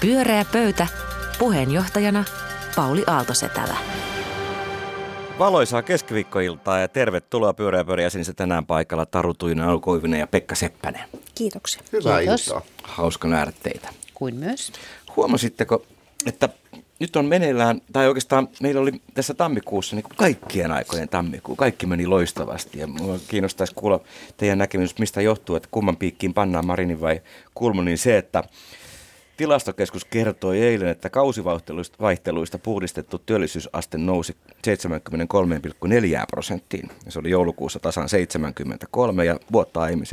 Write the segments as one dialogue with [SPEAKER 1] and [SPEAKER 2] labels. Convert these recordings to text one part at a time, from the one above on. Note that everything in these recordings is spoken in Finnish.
[SPEAKER 1] Pyöreä pöytä. Puheenjohtajana Pauli Aaltosetälä.
[SPEAKER 2] Valoisaa keskiviikkoiltaa ja tervetuloa Pyöreä pöydä tänään paikalla Taru Tuinen, Alkoivinen ja Pekka Seppänen.
[SPEAKER 3] Kiitoksia.
[SPEAKER 4] Hyvää
[SPEAKER 3] Kiitos.
[SPEAKER 4] iltaa.
[SPEAKER 2] Hauska nähdä teitä.
[SPEAKER 3] Kuin myös.
[SPEAKER 2] Huomasitteko, että nyt on meneillään, tai oikeastaan meillä oli tässä tammikuussa niin kuin kaikkien aikojen tammikuu. Kaikki meni loistavasti ja minua kiinnostaisi kuulla teidän näkemys, mistä johtuu, että kumman piikkiin pannaan Marinin vai Kulmunin se, että Tilastokeskus kertoi eilen, että kausivaihteluista puhdistettu työllisyysaste nousi 73,4 prosenttiin. Se oli joulukuussa tasan 73 ja vuotta aiemmin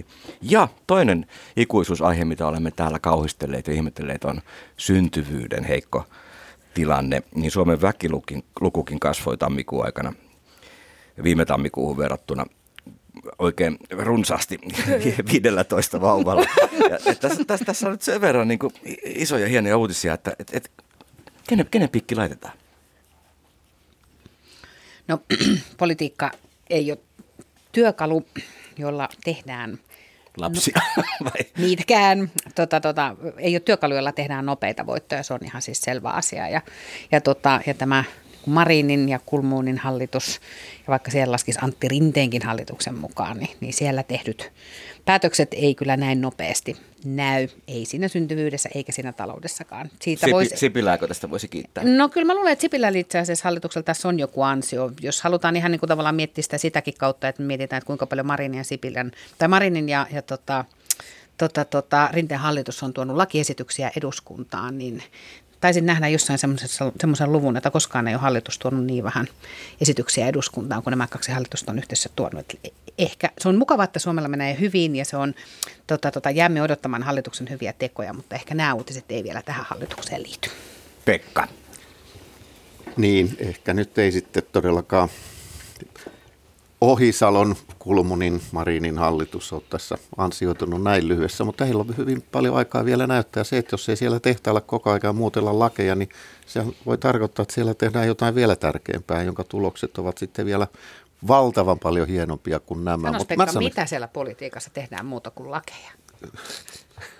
[SPEAKER 2] 72,6. Ja toinen ikuisuusaihe, mitä olemme täällä kauhistelleet ja ihmetelleet, on syntyvyyden heikko tilanne. Niin Suomen väkilukukin kasvoi tammikuun aikana viime tammikuuhun verrattuna oikein runsaasti 15 vauvalla. Ja, tässä, tässä, tässä on nyt sen verran niin kuin isoja hienoja uutisia, että et, et, kenen, kenen pikki laitetaan?
[SPEAKER 3] No politiikka ei ole työkalu, jolla tehdään
[SPEAKER 2] Lapsia
[SPEAKER 3] no? Niitäkään. Tota, tota, ei ole työkalu, jolla tehdään nopeita voittoja, se on ihan siis selvä asia. Ja, ja, tota, ja tämä Marinin ja Kulmuunin hallitus, ja vaikka siellä laskisi Antti Rinteenkin hallituksen mukaan, niin, niin siellä tehdyt päätökset ei kyllä näin nopeasti näy, ei siinä syntyvyydessä eikä siinä taloudessakaan.
[SPEAKER 2] Siitä Sipi, voisi... Sipilääkö tästä voisi kiittää?
[SPEAKER 3] No kyllä mä luulen, että Sipilä itse asiassa hallituksella tässä on joku ansio. Jos halutaan ihan niin kuin tavallaan miettiä sitä sitäkin kautta, että mietitään, että kuinka paljon Marinin ja Sipilän, tai Marinin ja, ja tota, tota, tota, Rinteen hallitus on tuonut lakiesityksiä eduskuntaan, niin taisin nähdä jossain semmoisen luvun, että koskaan ei ole hallitus tuonut niin vähän esityksiä eduskuntaan, kun nämä kaksi hallitusta on yhdessä tuonut. Ehkä se on mukavaa, että Suomella menee hyvin ja se on, tota, tota, jäämme odottamaan hallituksen hyviä tekoja, mutta ehkä nämä uutiset ei vielä tähän hallitukseen liity.
[SPEAKER 2] Pekka.
[SPEAKER 4] Niin, ehkä nyt ei sitten todellakaan Ohisalon, Kulmunin, Marinin hallitus on tässä ansioitunut näin lyhyessä, mutta heillä on hyvin paljon aikaa vielä näyttää se, että jos ei siellä tehtailla koko ajan muutella lakeja, niin se voi tarkoittaa, että siellä tehdään jotain vielä tärkeämpää, jonka tulokset ovat sitten vielä valtavan paljon hienompia kuin nämä.
[SPEAKER 3] Sanois, Pekka, sanon, mitä siellä politiikassa tehdään muuta kuin lakeja?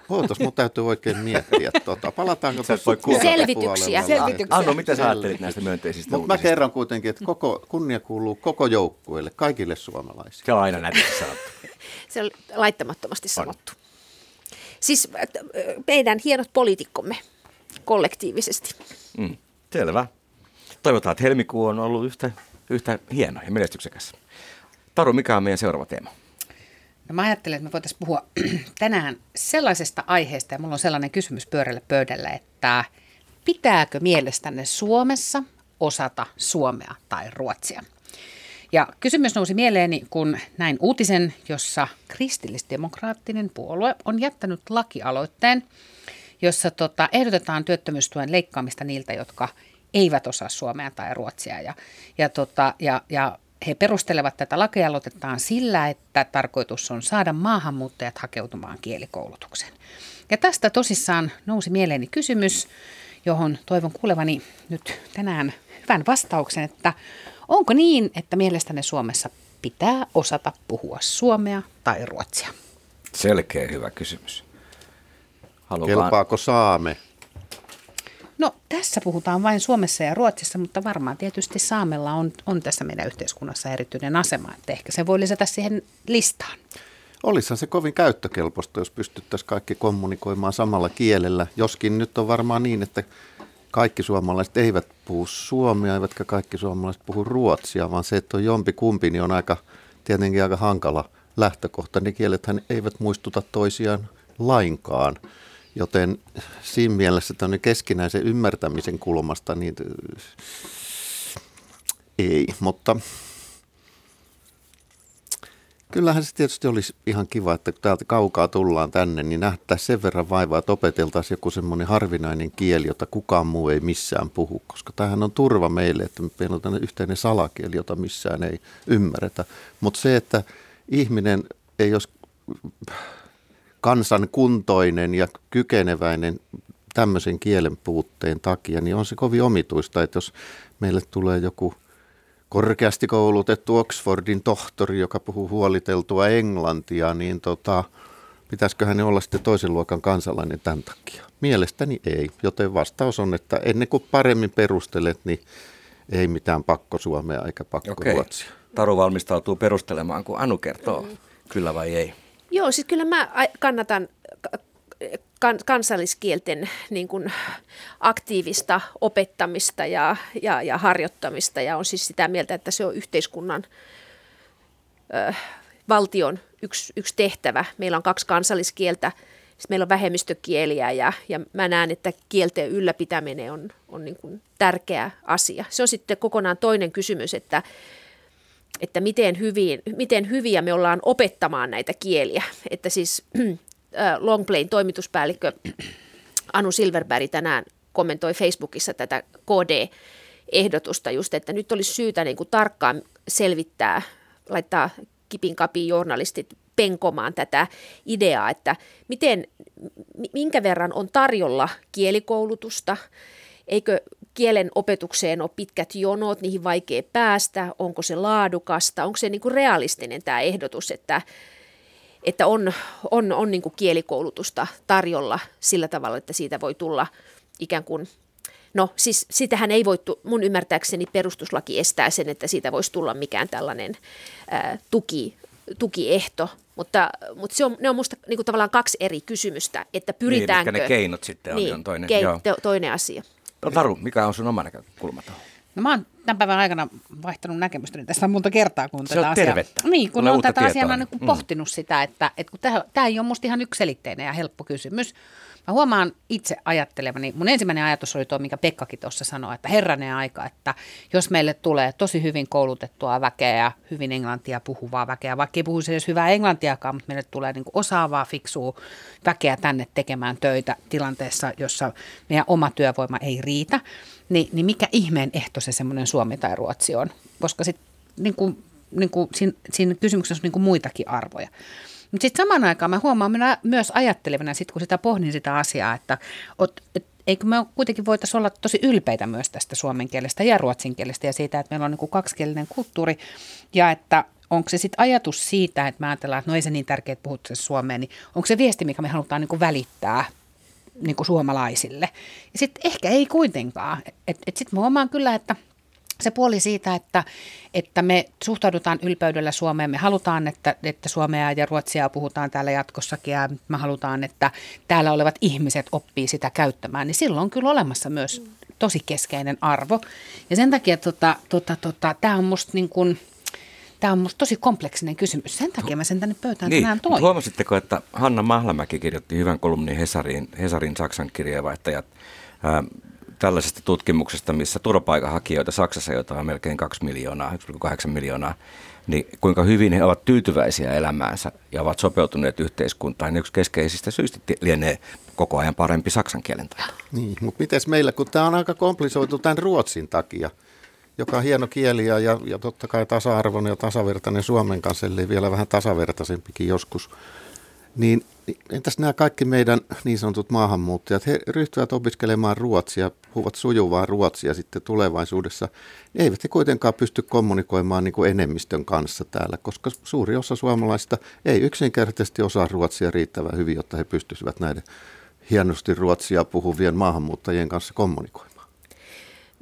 [SPEAKER 4] Ootas, mun täytyy oikein miettiä. Tuota. Palataanko tuossa
[SPEAKER 3] Selvityksiä. Selvityksiä.
[SPEAKER 2] Anno, mitä sä ajattelit näistä myönteisistä
[SPEAKER 4] Mutta mä kerron kuitenkin, että koko, kunnia kuuluu koko joukkueelle, kaikille suomalaisille.
[SPEAKER 2] Se on aina näin sanottu.
[SPEAKER 5] Se on laittamattomasti sanottu. Siis äh, meidän hienot poliitikkomme kollektiivisesti.
[SPEAKER 2] Mm, selvä. Toivotaan, että helmikuu on ollut yhtä, yhtä hieno ja menestyksekäs. Taru, mikä on meidän seuraava teema?
[SPEAKER 3] No mä ajattelen, että me voitaisiin puhua tänään sellaisesta aiheesta, ja mulla on sellainen kysymys pyörällä pöydällä, että pitääkö mielestänne Suomessa osata suomea tai ruotsia? Ja kysymys nousi mieleeni, kun näin uutisen, jossa kristillisdemokraattinen puolue on jättänyt lakialoitteen, jossa tota, ehdotetaan työttömyystuen leikkaamista niiltä, jotka eivät osaa suomea tai ruotsia. Ja, ja, tota, ja, ja he perustelevat tätä lakealoitettaan sillä, että tarkoitus on saada maahanmuuttajat hakeutumaan kielikoulutukseen. Ja tästä tosissaan nousi mieleeni kysymys, johon toivon kuulevani nyt tänään hyvän vastauksen, että onko niin, että mielestäni Suomessa pitää osata puhua suomea tai ruotsia?
[SPEAKER 2] Selkeä hyvä kysymys.
[SPEAKER 4] Halukaan... Kelpaako saame?
[SPEAKER 3] No tässä puhutaan vain Suomessa ja Ruotsissa, mutta varmaan tietysti Saamella on, on tässä meidän yhteiskunnassa erityinen asema, että ehkä se voi lisätä siihen listaan.
[SPEAKER 4] Olisihan se kovin käyttökelpoista, jos pystyttäisiin kaikki kommunikoimaan samalla kielellä, joskin nyt on varmaan niin, että kaikki suomalaiset eivät puhu suomea, eivätkä kaikki suomalaiset puhu ruotsia, vaan se, että on jompi kumpi, niin on aika, tietenkin aika hankala lähtökohta. Ne kielethän eivät muistuta toisiaan lainkaan. Joten siinä mielessä tämmöinen keskinäisen ymmärtämisen kulmasta niin ei, mutta kyllähän se tietysti olisi ihan kiva, että kun täältä kaukaa tullaan tänne, niin nähtäisiin sen verran vaivaa, että opeteltaisiin joku semmoinen harvinainen kieli, jota kukaan muu ei missään puhu, koska tämähän on turva meille, että meillä on yhteinen salakieli, jota missään ei ymmärretä. Mutta se, että ihminen ei olisi kansankuntoinen ja kykeneväinen tämmöisen kielen puutteen takia, niin on se kovin omituista, että jos meille tulee joku korkeasti koulutettu Oxfordin tohtori, joka puhuu huoliteltua englantia, niin tota, pitäisikö hänen olla sitten toisen luokan kansalainen tämän takia? Mielestäni ei, joten vastaus on, että ennen kuin paremmin perustelet, niin ei mitään pakko Suomea eikä pakko
[SPEAKER 2] Okei.
[SPEAKER 4] Ruotsia.
[SPEAKER 2] Taru valmistautuu perustelemaan, kun Anu kertoo kyllä vai ei.
[SPEAKER 5] Joo, siis kyllä mä kannatan ka- kan- kansalliskielten niin kuin aktiivista opettamista ja, ja, ja harjoittamista ja on siis sitä mieltä, että se on yhteiskunnan ö, valtion yksi, yksi tehtävä. Meillä on kaksi kansalliskieltä, sitten meillä on vähemmistökieliä ja, ja mä näen, että kielten ylläpitäminen on, on niin kuin tärkeä asia. Se on sitten kokonaan toinen kysymys, että, että miten, hyvin, miten hyviä me ollaan opettamaan näitä kieliä. Että siis äh, Longplayn toimituspäällikkö Anu Silverberg tänään kommentoi Facebookissa tätä KD-ehdotusta just, että nyt olisi syytä niin kuin tarkkaan selvittää, laittaa kipin kapiin journalistit penkomaan tätä ideaa, että miten, mi- minkä verran on tarjolla kielikoulutusta, eikö kielen opetukseen ole pitkät jonot, niihin vaikea päästä, onko se laadukasta, onko se niin kuin realistinen tämä ehdotus, että, että on, on, on niin kuin kielikoulutusta tarjolla sillä tavalla, että siitä voi tulla ikään kuin, no siis sitähän ei voi, mun ymmärtääkseni perustuslaki estää sen, että siitä voisi tulla mikään tällainen ää, tuki, tukiehto, mutta, mutta se on, ne on minusta niin kuin tavallaan kaksi eri kysymystä, että pyritäänkö...
[SPEAKER 2] Niin, ne keinot sitten on,
[SPEAKER 5] niin,
[SPEAKER 2] on toinen.
[SPEAKER 5] Kei,
[SPEAKER 2] Joo.
[SPEAKER 5] to, toinen asia.
[SPEAKER 2] No, Taru, mikä on sun oma näkökulma tuohon?
[SPEAKER 3] No mä oon tämän päivän aikana vaihtanut näkemystäni tästä monta kertaa, kun
[SPEAKER 2] Se
[SPEAKER 3] tätä
[SPEAKER 2] on
[SPEAKER 3] asiaa...
[SPEAKER 2] tervettä.
[SPEAKER 3] Niin, kun on tätä asiaa
[SPEAKER 2] tietoa.
[SPEAKER 3] mä oon niin
[SPEAKER 2] Mm.
[SPEAKER 3] pohtinut sitä, että, että kun tämä, tämä ei ole musta ihan ykselitteinen ja helppo kysymys. Mä huomaan itse ajattelevani, mun ensimmäinen ajatus oli tuo, mikä Pekkakin tuossa sanoi, että herranen aika, että jos meille tulee tosi hyvin koulutettua väkeä ja hyvin englantia puhuvaa väkeä, vaikka ei puhuisi edes hyvää englantiakaan, mutta meille tulee niin osaavaa, fiksua väkeä tänne tekemään töitä tilanteessa, jossa meidän oma työvoima ei riitä, niin, niin mikä ihmeen ehto se semmoinen Suomi tai Ruotsi on? Koska sitten niin kuin, niin siinä, siinä kysymyksessä on niin kuin muitakin arvoja. Mutta sitten samaan aikaan mä huomaan minä myös ajattelevana, sit kun sitä pohdin sitä asiaa, että ot, et, eikö me kuitenkin voitaisiin olla tosi ylpeitä myös tästä suomen kielestä ja ruotsin kielestä ja siitä, että meillä on niin kuin kaksikielinen kulttuuri ja että onko se sitten ajatus siitä, että mä ajatellaan, että no ei se niin tärkeää, että puhut se suomeen, niin onko se viesti, mikä me halutaan niin kuin välittää niin kuin suomalaisille. Ja sitten ehkä ei kuitenkaan. Et, et sitten mä huomaan kyllä, että se puoli siitä, että, että me suhtaudutaan ylpeydellä Suomeen. Me halutaan, että, että suomea ja ruotsia puhutaan täällä jatkossakin ja me halutaan, että täällä olevat ihmiset oppii sitä käyttämään. Niin silloin on kyllä olemassa myös tosi keskeinen arvo. Ja sen takia tota, tota, tota, tämä on musta niin kuin, Tämä on musta tosi kompleksinen kysymys. Sen takia mä sen tänne pöytään
[SPEAKER 2] Niin,
[SPEAKER 3] tänään toin.
[SPEAKER 2] huomasitteko, että Hanna Mahlamäki kirjoitti hyvän kolumnin Hesarin, Hesarin Saksan kirjeenvaihtajat tällaisesta tutkimuksesta, missä turvapaikanhakijoita Saksassa, joita on melkein 2 miljoonaa, 1,8 miljoonaa, niin kuinka hyvin he ovat tyytyväisiä elämäänsä ja ovat sopeutuneet yhteiskuntaan. Yksi keskeisistä syistä lienee koko ajan parempi saksan kielen taito.
[SPEAKER 4] Niin, mutta miten meillä, kun tämä on aika komplisoitu tämän ruotsin takia, joka on hieno kieli ja, ja, totta kai tasa-arvoinen ja tasavertainen Suomen kanssa, ellei vielä vähän tasavertaisempikin joskus, niin entäs nämä kaikki meidän niin sanotut maahanmuuttajat, he ryhtyvät opiskelemaan ruotsia, puhuvat sujuvaa ruotsia sitten tulevaisuudessa, eivät he kuitenkaan pysty kommunikoimaan niin kuin enemmistön kanssa täällä, koska suuri osa suomalaisista ei yksinkertaisesti osaa ruotsia riittävän hyvin, jotta he pystyisivät näiden hienosti ruotsia puhuvien maahanmuuttajien kanssa kommunikoimaan.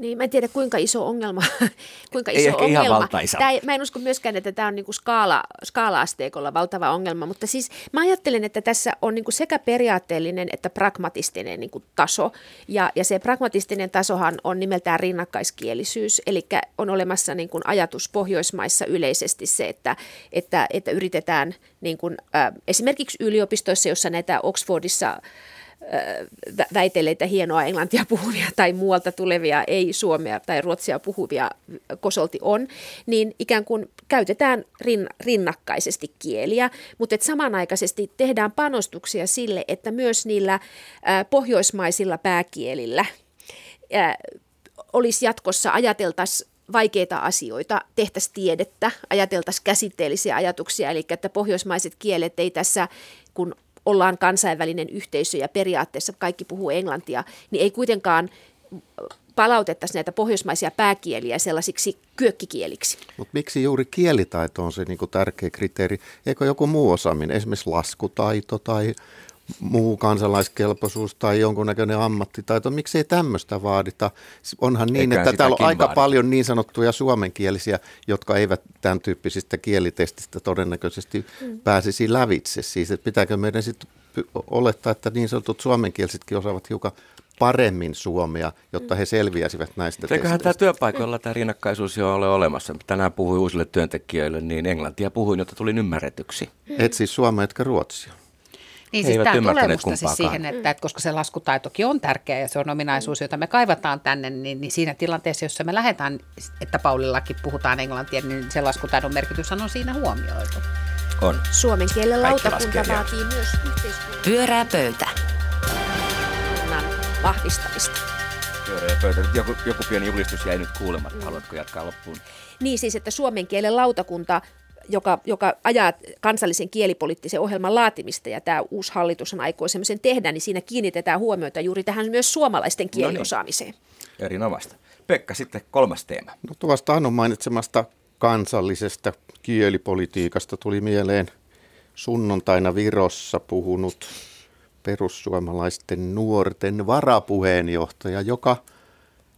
[SPEAKER 5] Niin, mä en tiedä kuinka iso ongelma. kuinka
[SPEAKER 2] Ei
[SPEAKER 5] iso
[SPEAKER 2] ihan
[SPEAKER 5] ongelma.
[SPEAKER 2] valtaisa.
[SPEAKER 5] Tää ei, mä en usko myöskään, että tämä on niinku skaala, skaala-asteikolla valtava ongelma, mutta siis mä ajattelen, että tässä on niinku sekä periaatteellinen että pragmatistinen niinku taso. Ja, ja se pragmatistinen tasohan on nimeltään rinnakkaiskielisyys, eli on olemassa niinku ajatus Pohjoismaissa yleisesti se, että, että, että yritetään niinku, äh, esimerkiksi yliopistoissa, jossa näitä Oxfordissa väitelleitä hienoa englantia puhuvia tai muualta tulevia, ei suomea tai ruotsia puhuvia kosolti on, niin ikään kuin käytetään rin, rinnakkaisesti kieliä, mutta et samanaikaisesti tehdään panostuksia sille, että myös niillä pohjoismaisilla pääkielillä ää, olisi jatkossa ajateltaisiin vaikeita asioita, tehtäisiin tiedettä, ajateltaisiin käsitteellisiä ajatuksia, eli että pohjoismaiset kielet ei tässä, kun ollaan kansainvälinen yhteisö ja periaatteessa kaikki puhuu englantia, niin ei kuitenkaan palautettaisiin näitä pohjoismaisia pääkieliä sellaisiksi kyökkikieliksi.
[SPEAKER 4] Mutta miksi juuri kielitaito on se niinku tärkeä kriteeri? Eikö joku muu osaaminen, esimerkiksi laskutaito tai muu kansalaiskelpoisuus tai jonkunnäköinen ammattitaito, miksei tämmöistä vaadita? Onhan niin,
[SPEAKER 2] Eiköhän
[SPEAKER 4] että täällä on aika
[SPEAKER 2] vaadita.
[SPEAKER 4] paljon niin sanottuja suomenkielisiä, jotka eivät tämän tyyppisistä kielitestistä todennäköisesti mm. pääsisi lävitse. Siis, että pitääkö meidän sitten olettaa, että niin sanotut suomenkielisetkin osaavat hiukan paremmin suomea, jotta he selviäisivät näistä
[SPEAKER 2] Eiköhän tämä
[SPEAKER 4] testeistä.
[SPEAKER 2] työpaikoilla tämä rinnakkaisuus jo ole olemassa. Tänään puhuin uusille työntekijöille, niin englantia puhuin, jotta tulin ymmärretyksi.
[SPEAKER 4] Et siis suomea, etkä ruotsia.
[SPEAKER 3] Niin siis tämä tulee musta siis siihen, että, että koska se laskutaitokin on tärkeä ja se on ominaisuus, jota me kaivataan tänne, niin, niin siinä tilanteessa, jossa me lähdetään, että Paulillakin puhutaan englantia, niin se laskutaidon merkitys on siinä huomioitu.
[SPEAKER 2] On.
[SPEAKER 5] Suomen kielen
[SPEAKER 2] Kaikki
[SPEAKER 5] lautakunta vaatii myös yhteiskunnan
[SPEAKER 1] Pyörää pöytä.
[SPEAKER 5] vahvistamista.
[SPEAKER 2] Pyöreä pöytä. Joku, joku pieni julistus jäi nyt kuulematta. Haluatko jatkaa loppuun?
[SPEAKER 5] Niin siis, että suomen kielen lautakunta, joka, joka ajaa kansallisen kielipoliittisen ohjelman laatimista, ja tämä uusi hallitus on aikoo semmoisen tehdä, niin siinä kiinnitetään huomiota juuri tähän myös suomalaisten
[SPEAKER 2] niin.
[SPEAKER 5] kieliosaamiseen.
[SPEAKER 2] Erinomaista. Pekka, sitten kolmas teema.
[SPEAKER 4] No tuosta Anu mainitsemasta kansallisesta kielipolitiikasta tuli mieleen sunnuntaina Virossa puhunut perussuomalaisten nuorten varapuheenjohtaja, joka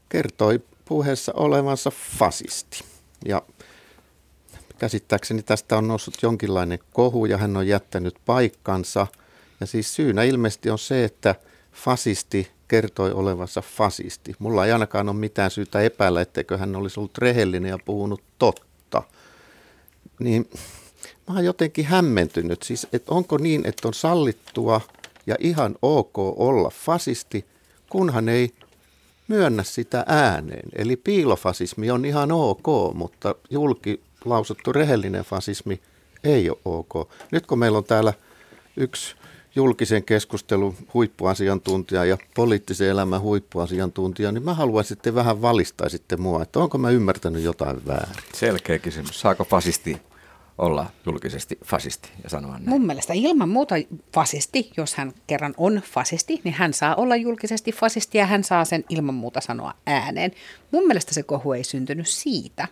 [SPEAKER 4] kertoi puheessa olevansa fasisti. Ja käsittääkseni tästä on noussut jonkinlainen kohu ja hän on jättänyt paikkansa. Ja siis syynä ilmeisesti on se, että fasisti kertoi olevansa fasisti. Mulla ei ainakaan ole mitään syytä epäillä, etteikö hän olisi ollut rehellinen ja puhunut totta. Niin mä oon jotenkin hämmentynyt. Siis, että onko niin, että on sallittua ja ihan ok olla fasisti, kunhan ei myönnä sitä ääneen. Eli piilofasismi on ihan ok, mutta julkilausuttu rehellinen fasismi ei ole ok. Nyt kun meillä on täällä yksi julkisen keskustelun huippuasiantuntija ja poliittisen elämän huippuasiantuntija, niin mä haluaisin, että te vähän valistaisitte mua, että onko mä ymmärtänyt jotain väärin.
[SPEAKER 2] Selkeä kysymys. Saako fasisti olla julkisesti fasisti ja sanoa näin?
[SPEAKER 3] Mun mielestä ilman muuta fasisti, jos hän kerran on fasisti, niin hän saa olla julkisesti fasisti ja hän saa sen ilman muuta sanoa ääneen. Mun mielestä se kohu ei syntynyt siitä,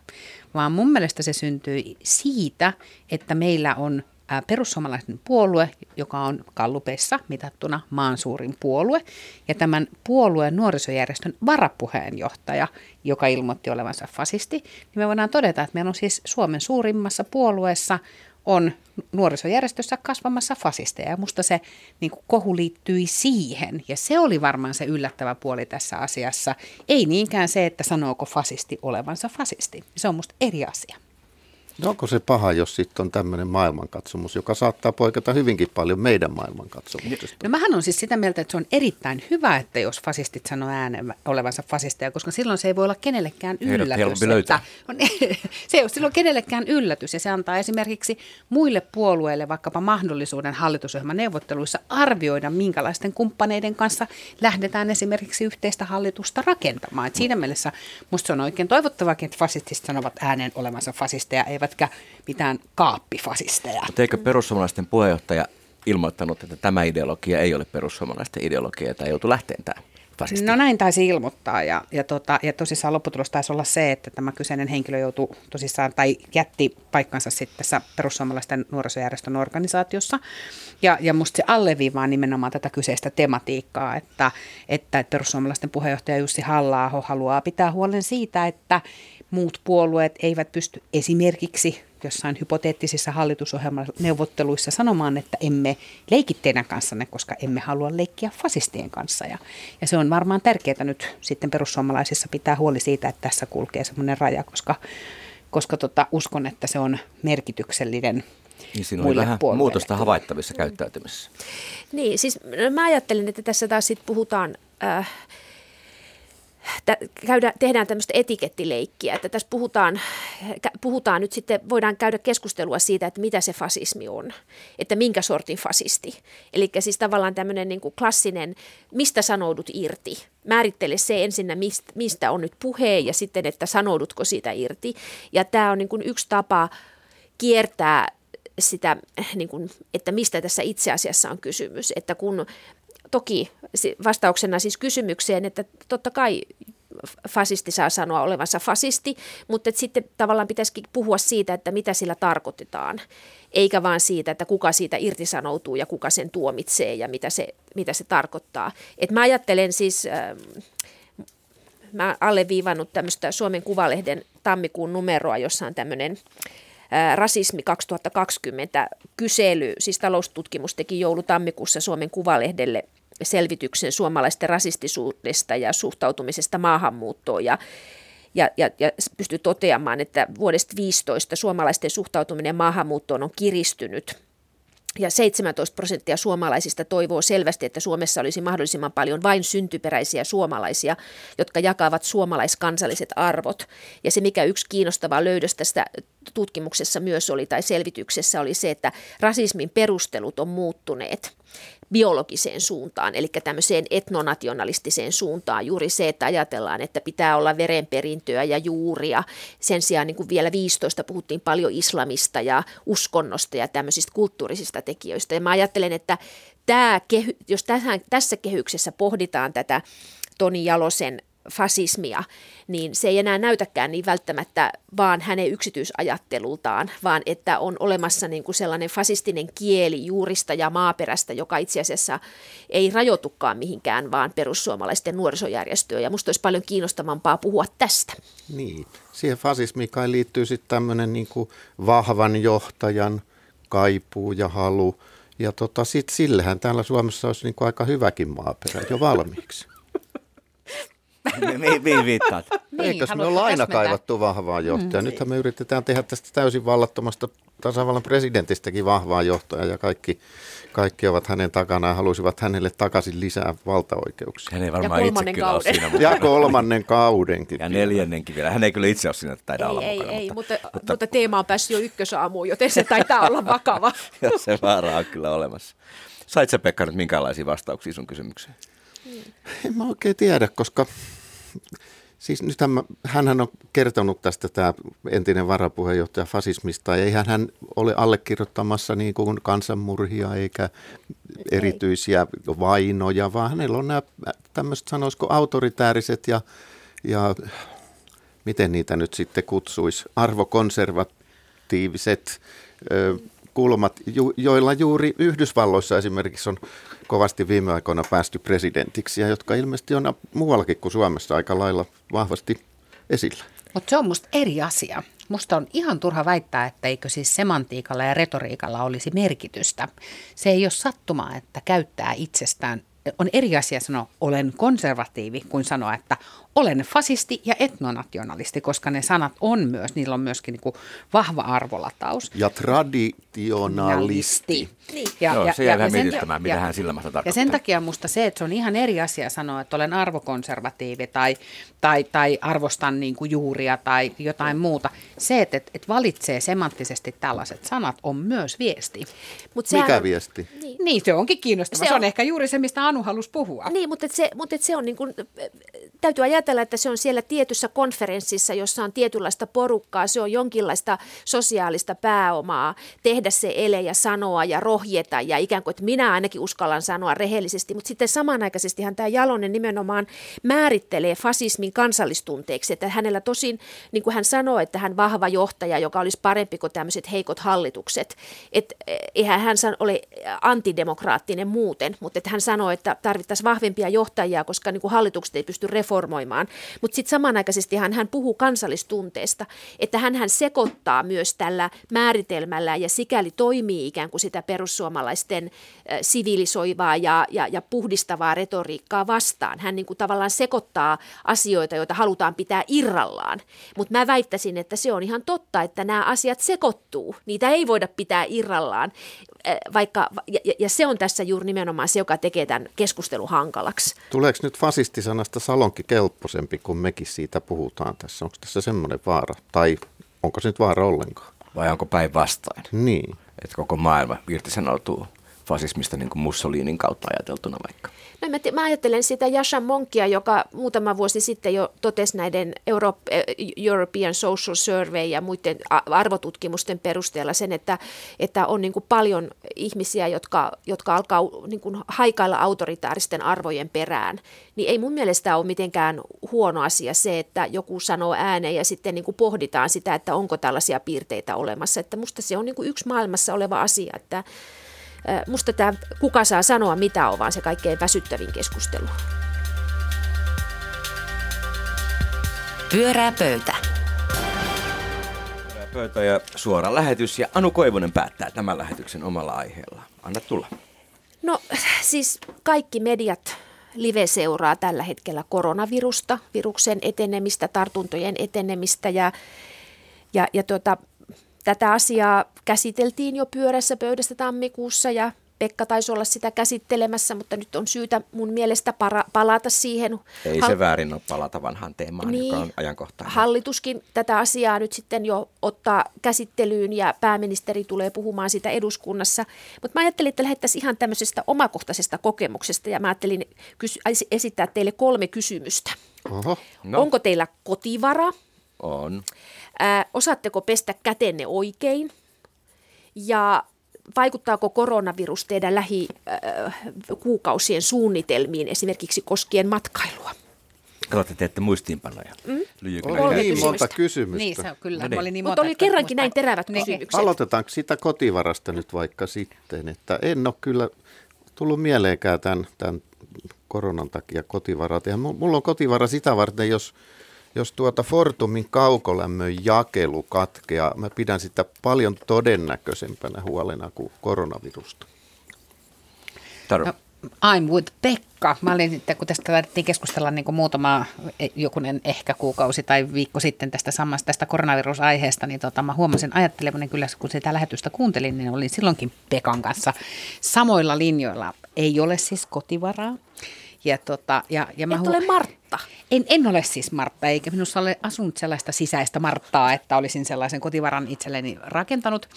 [SPEAKER 3] vaan mun mielestä se syntyi siitä, että meillä on ää, perussuomalaisten puolue, joka on kallupeissa mitattuna maan suurin puolue, ja tämän puolueen nuorisojärjestön varapuheenjohtaja, joka ilmoitti olevansa fasisti, niin me voidaan todeta, että meillä on siis Suomen suurimmassa puolueessa on nuorisojärjestössä kasvamassa fasisteja. Ja musta se niin kuin kohu liittyi siihen. Ja se oli varmaan se yllättävä puoli tässä asiassa. Ei niinkään se, että sanooko fasisti olevansa fasisti. Se on musta eri asia.
[SPEAKER 4] No Onko se paha, jos sitten on tämmöinen maailmankatsomus, joka saattaa poiketa hyvinkin paljon meidän maailmankatsomuksesta?
[SPEAKER 3] No mähän on siis sitä mieltä, että se on erittäin hyvä, että jos fasistit sanoo ääneen olevansa fasisteja, koska silloin se ei voi olla kenellekään yllätys. Että, on, se ei ole silloin kenellekään yllätys ja se antaa esimerkiksi muille puolueille vaikkapa mahdollisuuden hallitusohjelman neuvotteluissa arvioida, minkälaisten kumppaneiden kanssa lähdetään esimerkiksi yhteistä hallitusta rakentamaan. Et siinä mielessä musta se on oikein toivottavakin, että fasistit sanovat ääneen olevansa fasisteja, eivätkä mitään kaappifasisteja.
[SPEAKER 2] Mutta eikö perussuomalaisten puheenjohtaja ilmoittanut, että tämä ideologia ei ole perussuomalaisten ideologia, tai joutu lähteen tämä fasisti?
[SPEAKER 3] No näin taisi ilmoittaa ja, ja, tota, ja tosissaan lopputulos taisi olla se, että tämä kyseinen henkilö joutui tosissaan tai jätti paikkansa sitten tässä perussuomalaisten nuorisojärjestön organisaatiossa. Ja, ja musta se alleviivaa nimenomaan tätä kyseistä tematiikkaa, että, että perussuomalaisten puheenjohtaja Jussi halla haluaa pitää huolen siitä, että muut puolueet eivät pysty esimerkiksi jossain hypoteettisissa hallitusohjelmaneuvotteluissa sanomaan, että emme leiki teidän kanssanne, koska emme halua leikkiä fasistien kanssa. Ja, ja se on varmaan tärkeää nyt sitten perussuomalaisissa pitää huoli siitä, että tässä kulkee semmoinen raja, koska, koska tota, uskon, että se on merkityksellinen
[SPEAKER 2] Niin siinä oli vähän
[SPEAKER 3] puolueille.
[SPEAKER 2] muutosta havaittavissa käyttäytymisessä.
[SPEAKER 5] Niin, siis no, mä ajattelin, että tässä taas sit puhutaan, äh, käydä, tehdään tämmöistä etikettileikkiä, että tässä puhutaan, puhutaan nyt sitten, voidaan käydä keskustelua siitä, että mitä se fasismi on, että minkä sortin fasisti. Eli siis tavallaan tämmöinen niin kuin klassinen, mistä sanoudut irti, määrittele se ensinnä, mistä on nyt puhe ja sitten, että sanoudutko siitä irti. Ja tämä on niin kuin yksi tapa kiertää sitä, niin kuin, että mistä tässä itse asiassa on kysymys. Että kun toki vastauksena siis kysymykseen, että totta kai fasisti saa sanoa olevansa fasisti, mutta sitten tavallaan pitäisikin puhua siitä, että mitä sillä tarkoitetaan, eikä vaan siitä, että kuka siitä irtisanoutuu ja kuka sen tuomitsee ja mitä se, mitä se tarkoittaa. Et mä ajattelen siis, äh, mä alleviivannut tämmöistä Suomen Kuvalehden tammikuun numeroa, jossa on tämmöinen äh, rasismi 2020 kysely, siis taloustutkimus teki joulu-tammikuussa Suomen Kuvalehdelle – selvityksen suomalaisten rasistisuudesta ja suhtautumisesta maahanmuuttoon ja ja, ja, ja pystyy toteamaan, että vuodesta 15 suomalaisten suhtautuminen maahanmuuttoon on kiristynyt ja 17 prosenttia suomalaisista toivoo selvästi, että Suomessa olisi mahdollisimman paljon vain syntyperäisiä suomalaisia, jotka jakavat suomalaiskansalliset arvot. Ja se, mikä yksi kiinnostava löydös tästä tutkimuksessa myös oli tai selvityksessä oli se, että rasismin perustelut on muuttuneet biologiseen suuntaan, eli tämmöiseen etnonationalistiseen suuntaan. Juuri se, että ajatellaan, että pitää olla verenperintöä ja juuria. Sen sijaan niin kuin vielä 15 puhuttiin paljon islamista ja uskonnosta ja tämmöisistä kulttuurisista tekijöistä. Ja mä ajattelen, että tämä, jos tässä kehyksessä pohditaan tätä Toni Jalosen fasismia, niin se ei enää näytäkään niin välttämättä vaan hänen yksityisajattelultaan, vaan että on olemassa niin kuin sellainen fasistinen kieli juurista ja maaperästä, joka itse asiassa ei rajoitukaan mihinkään, vaan perussuomalaisten nuorisojärjestöön. Ja musta olisi paljon kiinnostavampaa puhua tästä.
[SPEAKER 4] Niin, siihen fasismiin kai liittyy sitten tämmöinen niin vahvan johtajan kaipuu ja halu. Ja tota, sitten sillehän täällä Suomessa olisi niin kuin aika hyväkin maaperä jo valmiiksi.
[SPEAKER 2] Mihin, mihin viittaat?
[SPEAKER 4] niin, Eikös me olla aina kaivattu vahvaa johtajaa? Mm. Nythän me yritetään tehdä tästä täysin vallattomasta tasavallan presidentistäkin vahvaa johtajaa ja kaikki, kaikki ovat hänen takana ja halusivat hänelle takaisin lisää valtaoikeuksia.
[SPEAKER 2] Hän ei varmaan itse kyllä ole siinä
[SPEAKER 4] mukana. Ja kolmannen kaudenkin.
[SPEAKER 2] Ja neljännenkin vielä. Hän ei kyllä itse ole siinä taida
[SPEAKER 5] ei,
[SPEAKER 2] olla
[SPEAKER 5] ei,
[SPEAKER 2] mukana.
[SPEAKER 5] Ei, mutta, mutta, mutta teema on päässyt jo ykkösaamuun, joten se taitaa olla vakava.
[SPEAKER 2] ja se vaara on kyllä olemassa. Sait sä Pekka nyt minkälaisia vastauksia sun kysymykseen?
[SPEAKER 4] En mä oikein tiedä, koska siis nythän hän on kertonut tästä tämä entinen varapuheenjohtaja fasismista, ja eihän hän ole allekirjoittamassa niin kuin kansanmurhia eikä erityisiä vainoja, vaan hänellä on nämä tämmöiset sanoisiko autoritääriset ja, ja miten niitä nyt sitten kutsuisi, arvokonservatiiviset ö, kulmat, joilla juuri Yhdysvalloissa esimerkiksi on kovasti viime aikoina päästy presidentiksi ja jotka ilmeisesti on muuallakin kuin Suomessa aika lailla vahvasti esillä.
[SPEAKER 3] Mutta se on musta eri asia. Musta on ihan turha väittää, että eikö siis semantiikalla ja retoriikalla olisi merkitystä. Se ei ole sattumaa, että käyttää itsestään on eri asia sanoa olen konservatiivi kuin sanoa, että olen fasisti ja etnonationalisti, koska ne sanat on myös, niillä on myöskin niin kuin vahva arvolataus.
[SPEAKER 4] Ja traditionalisti.
[SPEAKER 2] Niin. Ja, Joo, ja, se jää vähän mietittämään, mitä hän sillä tarkoittaa.
[SPEAKER 3] Ja sen takia musta se, että se on ihan eri asia sanoa, että olen arvokonservatiivi tai, tai, tai arvostan niin kuin juuria tai jotain muuta. Se, että, että, että valitsee semanttisesti tällaiset sanat, on myös viesti.
[SPEAKER 4] Mut Mikä on, viesti?
[SPEAKER 3] Niin. niin, se onkin kiinnostava. Se on, se on ehkä juuri se, mistä Anu halusi puhua.
[SPEAKER 5] Niin, mutta se, mutta se on niin kuin, täytyy ajatella, että se on siellä tietyssä konferenssissa, jossa on tietynlaista porukkaa, se on jonkinlaista sosiaalista pääomaa, tehdä se ele ja sanoa ja rohjeta ja ikään kuin, että minä ainakin uskallan sanoa rehellisesti, mutta sitten samanaikaisestihan tämä Jalonen nimenomaan määrittelee fasismin kansallistunteeksi, että hänellä tosin, niin kuin hän sanoi, että hän vahva johtaja, joka olisi parempi kuin tämmöiset heikot hallitukset, että eh, eihän hän ole antidemokraattinen muuten, mutta että hän sanoi, että tarvittaisiin vahvempia johtajia, koska niin kuin hallitukset ei pysty reformoimaan. Mutta sitten samanaikaisesti hän, hän puhuu kansallistunteesta, että hän, hän sekoittaa myös tällä määritelmällä ja sikäli toimii ikään kuin sitä perussuomalaisten sivilisoivaa ja, ja, ja puhdistavaa retoriikkaa vastaan. Hän niin kuin tavallaan sekoittaa asioita, joita halutaan pitää irrallaan. Mutta mä väittäisin, että se on ihan totta, että nämä asiat sekoittuu. Niitä ei voida pitää irrallaan, vaikka, ja, ja se on tässä juuri nimenomaan se, joka tekee tämän keskustelun hankalaksi.
[SPEAKER 4] Tuleeko nyt fasistisanasta salonki kelpoisempi, kun mekin siitä puhutaan tässä? Onko tässä semmoinen vaara? Tai onko se nyt vaara ollenkaan?
[SPEAKER 2] Vai onko päinvastoin?
[SPEAKER 4] Niin.
[SPEAKER 2] Että koko maailma irtisanoutuu fasismista niin kuin Mussolinin kautta ajateltuna vaikka?
[SPEAKER 5] No, mä, mä ajattelen sitä Jasha Monkia, joka muutama vuosi sitten jo totesi näiden Europe, European Social Survey ja muiden arvotutkimusten perusteella sen, että, että on niin kuin paljon ihmisiä, jotka, jotka alkaa niin kuin haikailla autoritaaristen arvojen perään. Niin ei mun mielestä ole mitenkään huono asia se, että joku sanoo ääneen ja sitten niin kuin pohditaan sitä, että onko tällaisia piirteitä olemassa. Että musta se on niin kuin yksi maailmassa oleva asia, että Musta tämä kuka saa sanoa mitä on vaan se kaikkein väsyttävin keskustelu.
[SPEAKER 1] Pyörää pöytä.
[SPEAKER 2] Pyörää pöytä ja suora lähetys ja Anu Koivunen päättää tämän lähetyksen omalla aiheella. Anna tulla.
[SPEAKER 5] No siis kaikki mediat live seuraa tällä hetkellä koronavirusta, viruksen etenemistä, tartuntojen etenemistä ja, ja, ja tuota, Tätä asiaa käsiteltiin jo pyörässä pöydässä tammikuussa ja Pekka taisi olla sitä käsittelemässä, mutta nyt on syytä mun mielestä para, palata siihen.
[SPEAKER 2] Ei se väärin ole palata vanhaan teemaan, niin, joka on ajankohtainen.
[SPEAKER 5] Hallituskin tätä asiaa nyt sitten jo ottaa käsittelyyn ja pääministeri tulee puhumaan sitä eduskunnassa. Mutta mä ajattelin, että lähettäisiin ihan tämmöisestä omakohtaisesta kokemuksesta ja mä ajattelin kysy- esittää teille kolme kysymystä.
[SPEAKER 4] Oho.
[SPEAKER 5] No. Onko teillä kotivara?
[SPEAKER 2] On.
[SPEAKER 5] Ää, osaatteko pestä kätenne oikein? Ja vaikuttaako koronavirus teidän lähikuukausien suunnitelmiin esimerkiksi koskien matkailua?
[SPEAKER 2] Kato, te teette muistiinpanoja. Mm?
[SPEAKER 4] Oli niin monta kysymystä.
[SPEAKER 3] Niin, se on kyllä.
[SPEAKER 2] No niin.
[SPEAKER 3] Oli niin
[SPEAKER 5] Mutta oli kerrankin näin terävät
[SPEAKER 3] niin.
[SPEAKER 5] kysymykset.
[SPEAKER 4] Aloitetaanko sitä kotivarasta nyt vaikka sitten, että en ole kyllä tullut mieleenkään tämän, tämän koronan takia kotivaraa tehdä. Mulla on kotivara sitä varten, jos jos tuota Fortumin kaukolämmön jakelu katkeaa, mä pidän sitä paljon todennäköisempänä huolena kuin koronavirusta.
[SPEAKER 2] Taru.
[SPEAKER 3] No, I'm with Pekka. Mä olin sitten, kun tästä lähdettiin keskustella niin kuin muutama e, jokunen ehkä kuukausi tai viikko sitten tästä samasta tästä koronavirusaiheesta, niin tota, mä huomasin ajattelevani kyllä, kun sitä lähetystä kuuntelin, niin olin silloinkin Pekan kanssa samoilla linjoilla. Ei ole siis kotivaraa. Ja, tota, ja, ja mä
[SPEAKER 5] Et ole Martta.
[SPEAKER 3] En, en ole siis Martta, eikä minussa ole asunut sellaista sisäistä Marttaa, että olisin sellaisen kotivaran itselleni rakentanut.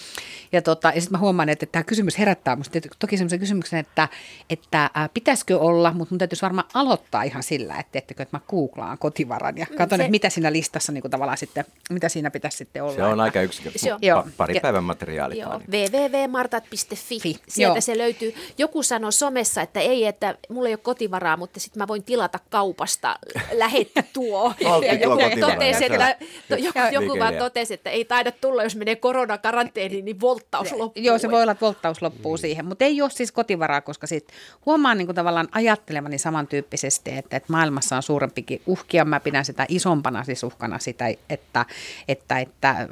[SPEAKER 3] Ja, tota, ja sitten mä huomaan, että tämä kysymys herättää minusta toki sellaisen kysymyksen, että, että ää, pitäisikö olla, mutta mun täytyisi varmaan aloittaa ihan sillä, että, että, että mä googlaan kotivaran ja katson, se, että mitä siinä listassa niin kuin tavallaan sitten, mitä siinä pitäisi sitten olla.
[SPEAKER 2] Se on
[SPEAKER 3] että,
[SPEAKER 2] aika yksinkertainen.
[SPEAKER 3] Joo.
[SPEAKER 2] Pari päivän materiaalia.
[SPEAKER 5] Joo, www.martat.fi.
[SPEAKER 3] Fi,
[SPEAKER 5] Sieltä
[SPEAKER 3] joo.
[SPEAKER 5] se löytyy. Joku sanoi somessa, että ei, että mulla ei ole kotivaraa, mutta sitten mä voin tilata kaupasta lähetti tuo. Ja joku, totesi, että,
[SPEAKER 2] on-
[SPEAKER 5] joku,
[SPEAKER 2] Joo.
[SPEAKER 5] joku vaan totesi, että ei taida tulla, jos menee koronakaranteeniin, niin volttaus loppuu.
[SPEAKER 3] Joo, se voi olla, että volttaus loppuu siihen, mutta ei ole siis kotivaraa, koska sit huomaan niin kuin tavallaan ajattelevani samantyyppisesti, että, että maailmassa on suurempikin uhkia. Mä pidän sitä isompana siis uhkana sitä, että, että, että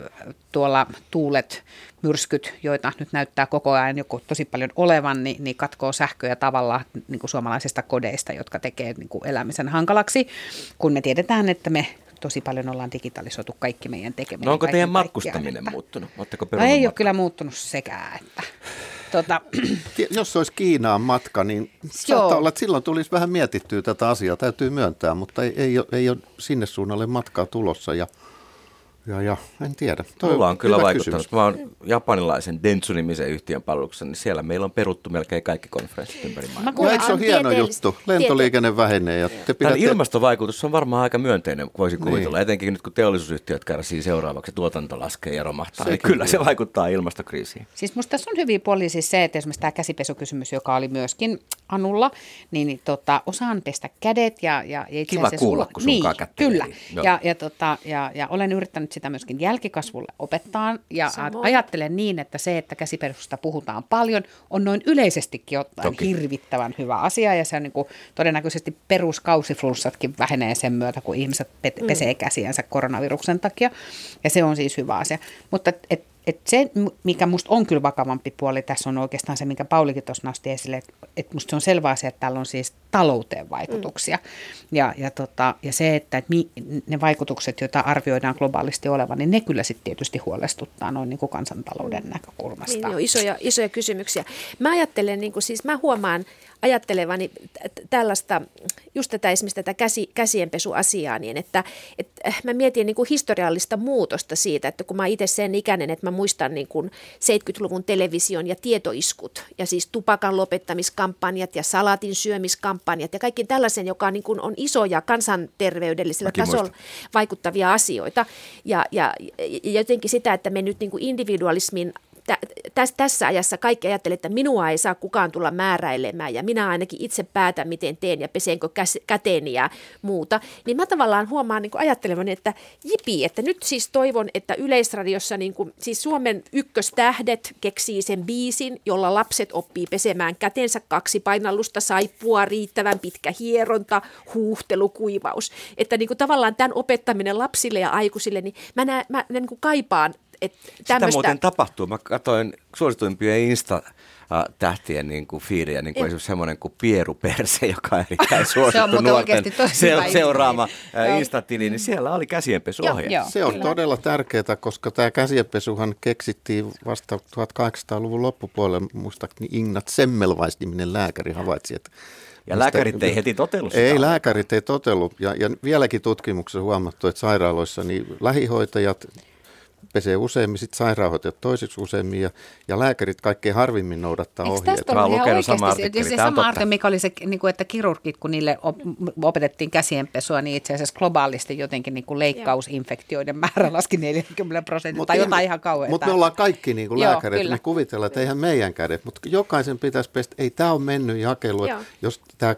[SPEAKER 3] tuolla tuulet, myrskyt, joita nyt näyttää koko ajan joku tosi paljon olevan, niin, niin katkoo sähköä tavallaan niin kuin suomalaisista kodeista, jotka tekee niin kuin elämisen hankalaksi, kun me tiedetään, että me tosi paljon ollaan digitalisoitu kaikki meidän tekeminen.
[SPEAKER 2] No onko teidän matkustaminen
[SPEAKER 3] että-
[SPEAKER 2] muuttunut? Oletteko
[SPEAKER 3] No ei ole
[SPEAKER 2] matkaa?
[SPEAKER 3] kyllä muuttunut sekään. Että, tota,
[SPEAKER 4] Ki- Jos olisi Kiinaan matka, niin saattaa olla, että silloin tulisi vähän mietittyä tätä asiaa, täytyy myöntää, mutta ei, ei, ole, ei ole sinne suunnalle matkaa tulossa ja, ja, ja en tiedä. Toi
[SPEAKER 2] Mulla on kyllä vaikuttanut.
[SPEAKER 4] kysymys.
[SPEAKER 2] Mä oon japanilaisen Dentsu-nimisen yhtiön palveluksessa, niin siellä meillä on peruttu melkein kaikki konferenssit ympäri maailmaa.
[SPEAKER 4] No,
[SPEAKER 3] kuulen,
[SPEAKER 4] eikö se ole
[SPEAKER 5] on
[SPEAKER 4] hieno juttu? Lentoliikenne vähenee ja te
[SPEAKER 2] Tämän
[SPEAKER 4] pidätte...
[SPEAKER 2] ilmastovaikutus on varmaan aika myönteinen, voisi
[SPEAKER 4] Niin.
[SPEAKER 2] kuvitella. Etenkin nyt kun teollisuusyhtiöt kärsii seuraavaksi, tuotanto laskee ja romahtaa.
[SPEAKER 4] Sekin
[SPEAKER 2] niin kyllä se vaikuttaa ilmastokriisiin.
[SPEAKER 3] Siis musta tässä on hyvin puoli siis se, että esimerkiksi tämä käsipesukysymys, joka oli myöskin Anulla, niin, niin tota, osaan pestä kädet ja, ja ja itse
[SPEAKER 2] Kiva
[SPEAKER 3] asiassa
[SPEAKER 2] kuulla,
[SPEAKER 3] ulo-
[SPEAKER 2] kun
[SPEAKER 3] niin,
[SPEAKER 2] kättelee.
[SPEAKER 3] Kyllä,
[SPEAKER 2] Joo.
[SPEAKER 3] ja, ja, tota, ja, ja olen yrittänyt sitä myöskin jälkikasvulle opettaa ja
[SPEAKER 5] Samoin.
[SPEAKER 3] ajattelen niin, että se, että käsipesusta puhutaan paljon, on noin yleisestikin ottaen
[SPEAKER 2] Toki.
[SPEAKER 3] hirvittävän hyvä asia ja se on niin kuin, todennäköisesti peruskausiflunssatkin vähenee sen myötä, kun ihmiset pe- pesee käsiänsä koronaviruksen takia ja se on siis hyvä asia. Mutta et, et, et se, mikä musta on kyllä vakavampi puoli tässä on oikeastaan se, minkä Paulikin tuossa nosti esille, että et musta se on selvä asia, että täällä on siis talouteen vaikutuksia. Mm. Ja, ja, tota, ja se, että, että mi, ne vaikutukset, joita arvioidaan globaalisti olevan, niin ne kyllä sitten tietysti huolestuttaa noin niin kuin kansantalouden näkökulmasta.
[SPEAKER 5] Niin, on isoja, isoja kysymyksiä. Mä ajattelen, niin kuin, siis mä huomaan ajattelevani tällaista, just tätä esimerkiksi tätä käsi, käsienpesuasiaa, niin että, että äh, mä mietin niin kuin historiallista muutosta siitä, että kun mä itse sen ikäinen, että mä muistan niin kuin 70-luvun television ja tietoiskut ja siis tupakan lopettamiskampanjat ja salatin syömiskampanjat ja kaikki tällaisen, joka on, niin kuin on isoja kansanterveydellisellä Mäkin tasolla muistan. vaikuttavia asioita ja, ja, ja jotenkin sitä, että me nyt niin kuin individualismin tässä, tässä ajassa kaikki ajattelee, että minua ei saa kukaan tulla määräilemään ja minä ainakin itse päätän, miten teen ja pesenkö käteeni ja muuta. Niin mä tavallaan huomaan niin ajattelevani, että jipi, että nyt siis toivon, että Yleisradiossa niin kuin, siis Suomen ykköstähdet keksii sen biisin, jolla lapset oppii pesemään kätensä kaksi painallusta, saippua, riittävän pitkä hieronta, huuhtelu, kuivaus. Että niin kuin tavallaan tämän opettaminen lapsille ja aikuisille, niin mä, näen, mä, mä niin kuin kaipaan et
[SPEAKER 2] tämmöstä... Sitä muuten tapahtuu. Mä katsoin suosituimpia Insta tähtien niin kuin fiiriä, niin kuin esimerkiksi semmoinen kuin Pieru Perse, joka on erittäin suosittu nuorten se, seuraama Instatili, niin siellä oli käsienpesuohje.
[SPEAKER 4] Joo, se on kyllä. todella tärkeää, koska tämä käsienpesuhan keksittiin vasta 1800-luvun loppupuolella, muistaakseni Ignat Semmelweis-niminen lääkäri havaitsi, että
[SPEAKER 2] ja lääkärit ei heti totellut sitä.
[SPEAKER 4] Ei, lääkärit ei totellut. Ja, ja vieläkin tutkimuksessa huomattu, että sairaaloissa niin lähihoitajat, pesee useimmin, sitten sairaanhoitajat toiseksi useimmin ja, ja lääkärit kaikkein harvimmin noudattaa
[SPEAKER 3] Eikö
[SPEAKER 4] ohjeita.
[SPEAKER 3] Tästä on ihan sama artikkeli. Se sama artikkeli, mikä oli se, niin kuin, että kirurgit, kun niille opetettiin käsienpesua, niin itse asiassa globaalisti jotenkin niin kuin leikkausinfektioiden määrä laski 40 prosenttia tai jotain ihan kauheaa.
[SPEAKER 4] Mutta me ollaan kaikki niin kuin lääkärit, me kuvitellaan, että eihän meidän kädet, mutta jokaisen pitäisi pestä, ei tämä ole mennyt jakelu, jos tämä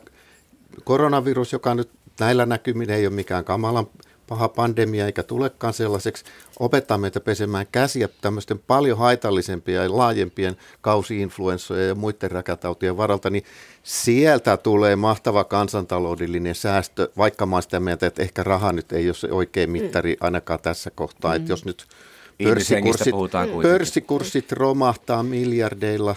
[SPEAKER 4] koronavirus, joka nyt näillä näkymin ei ole mikään kamalan paha pandemia eikä tulekaan sellaiseksi, opettaa meitä pesemään käsiä tämmöisten paljon haitallisempia ja laajempien kausiinfluenssoja ja muiden räkätautien varalta, niin sieltä tulee mahtava kansantaloudellinen säästö, vaikka mä sitä mieltä, että ehkä raha nyt ei ole se oikein mittari ainakaan tässä kohtaa, mm. että jos nyt pörssikurssit, pörssikurssit romahtaa miljardeilla,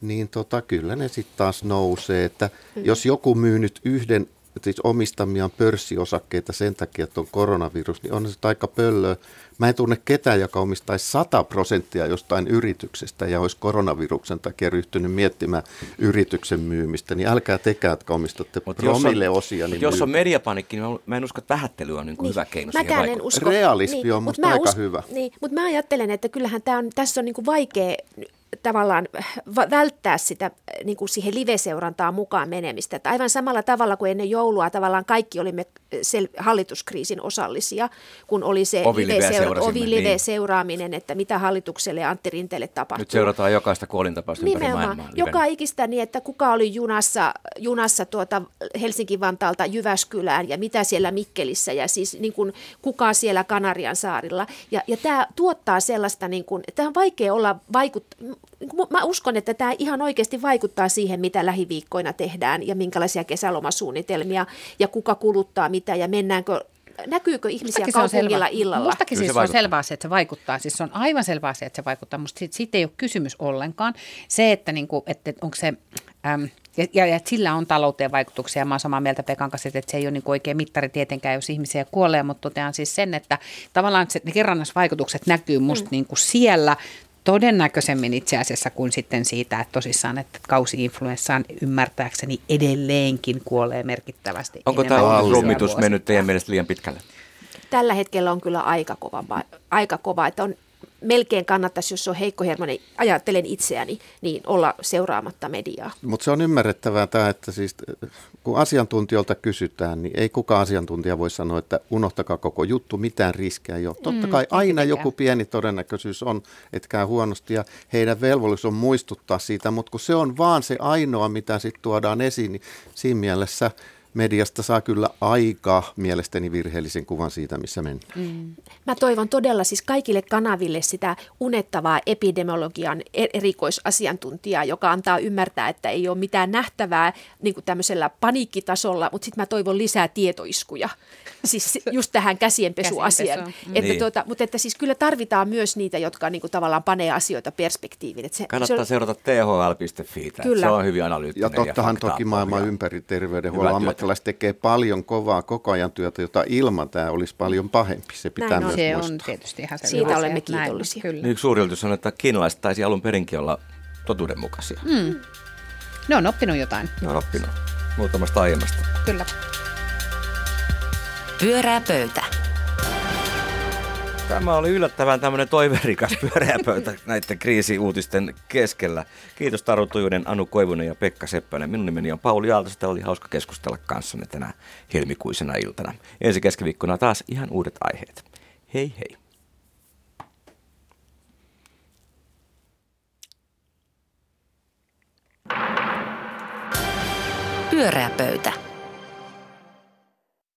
[SPEAKER 4] niin tota, kyllä ne sitten taas nousee, että mm. jos joku myy nyt yhden siis omistamiaan pörssiosakkeita sen takia, että on koronavirus, niin on se aika pöllöä. Mä en tunne ketään, joka omistaisi 100 prosenttia jostain yrityksestä ja olisi koronaviruksen takia ryhtynyt miettimään yrityksen myymistä, niin älkää tekään, jotka omistatte Mut promille osia. Niin
[SPEAKER 2] jos on mediapanikki, niin mä en usko, että vähättely on niin kuin niin, hyvä keino siihen en
[SPEAKER 4] usko. Realismi niin, on musta aika us- hyvä.
[SPEAKER 5] Niin, mutta mä ajattelen, että kyllähän tää on, tässä on niin kuin vaikea tavallaan välttää sitä niin kuin siihen live-seurantaan mukaan menemistä. Että aivan samalla tavalla kuin ennen joulua tavallaan kaikki olimme sel- hallituskriisin osallisia, kun oli se ovi-live-seuraaminen, niin. että mitä hallitukselle ja Antti Rinteelle tapahtui.
[SPEAKER 2] Nyt seurataan jokaista kuolintapausta ympäri maailmaa.
[SPEAKER 5] Joka ikistä niin, että kuka oli junassa, junassa tuota Helsinki-Vantaalta Jyväskylään ja mitä siellä Mikkelissä ja siis niin kuin, kuka siellä Kanarian saarilla. Ja, ja tämä tuottaa sellaista, niin kuin, tämä on vaikea olla vaikut, mä uskon, että tämä ihan oikeasti vaikuttaa siihen, mitä lähiviikkoina tehdään ja minkälaisia kesälomasuunnitelmia ja kuka kuluttaa mitä ja mennäänkö näkyykö ihmisiä Mustakin kaupungilla illalla?
[SPEAKER 3] Mustakin siis se on selvä asia, että se vaikuttaa. Siis se on aivan selvä asia, että se vaikuttaa. Mutta siitä, siitä ei ole kysymys ollenkaan. Se, että, niinku, että onko se... Äm, ja, ja, ja sillä on talouteen vaikutuksia. Mä oon samaa mieltä Pekan kanssa, että se ei ole niin oikein mittari tietenkään, jos ihmisiä kuolee, mutta totean siis sen, että tavallaan se, ne kerrannasvaikutukset näkyy musta mm. niin kuin siellä todennäköisemmin itse asiassa kuin sitten siitä, että tosissaan, että kausi-influenssaan ymmärtääkseni edelleenkin kuolee merkittävästi.
[SPEAKER 2] Onko tämä rummitus mennyt teidän mielestä liian pitkälle?
[SPEAKER 5] Tällä hetkellä on kyllä aika kova, aika kova että on melkein kannattaisi, jos on heikkohermoinen, ajattelen itseäni, niin olla seuraamatta mediaa.
[SPEAKER 4] Mutta se on ymmärrettävää tämä, että siis kun asiantuntijoilta kysytään, niin ei kukaan asiantuntija voi sanoa, että unohtakaa koko juttu, mitään riskejä ei ole. Totta mm, kai mm, aina joku pieni todennäköisyys on, että käy huonosti ja heidän velvollisuus on muistuttaa siitä, mutta kun se on vaan se ainoa, mitä sitten tuodaan esiin, niin siinä mielessä mediasta saa kyllä aika mielestäni virheellisen kuvan siitä, missä mennään. Mm.
[SPEAKER 5] Mä toivon todella siis kaikille kanaville sitä unettavaa epidemiologian e- erikoisasiantuntijaa, joka antaa ymmärtää, että ei ole mitään nähtävää niin kuin tämmöisellä paniikkitasolla, mutta sitten mä toivon lisää tietoiskuja. Siis just tähän käsienpesuasiaan.
[SPEAKER 3] Käsienpesu.
[SPEAKER 5] Mm. Että
[SPEAKER 2] Niin.
[SPEAKER 5] tuota, mutta että siis kyllä tarvitaan myös niitä, jotka niin kuin tavallaan panee asioita perspektiiviin. Että se,
[SPEAKER 2] Kannattaa
[SPEAKER 5] se on,
[SPEAKER 2] seurata thl.fi.
[SPEAKER 5] Kyllä.
[SPEAKER 2] Se on hyvin analyyttinen.
[SPEAKER 4] Ja tottahan
[SPEAKER 2] faktaa
[SPEAKER 4] toki maailman ympäri terveydenhuollon. Ammattilaiset tekee paljon kovaa koko ajan työtä, jota ilman tämä olisi paljon pahempi. Se pitää
[SPEAKER 5] Näin
[SPEAKER 4] myös
[SPEAKER 3] Se
[SPEAKER 4] muistaa.
[SPEAKER 3] on tietysti ihan selvä
[SPEAKER 5] Siitä
[SPEAKER 3] asia,
[SPEAKER 5] olemme
[SPEAKER 3] että näin
[SPEAKER 5] kiitollisia.
[SPEAKER 3] Kyllä.
[SPEAKER 2] Niin Yksi suuri yllätys on, että kiinalaiset taisi alun perinkin olla totuudenmukaisia. Mm.
[SPEAKER 3] Ne on oppinut jotain,
[SPEAKER 2] Ne on oppinut muutamasta aiemmasta.
[SPEAKER 3] kyllä.
[SPEAKER 1] Pyörää pöytä.
[SPEAKER 2] Tämä oli yllättävän tämmöinen toiverikas pyöreä pöytä näiden kriisiuutisten keskellä. Kiitos Taru Tujunen, Anu Koivunen ja Pekka Seppänen. Minun nimeni on Pauli Aalto. Oli hauska keskustella kanssanne tänä helmikuisena iltana. Ensi keskiviikkona taas ihan uudet aiheet. Hei hei.
[SPEAKER 1] Pyöreä pöytä.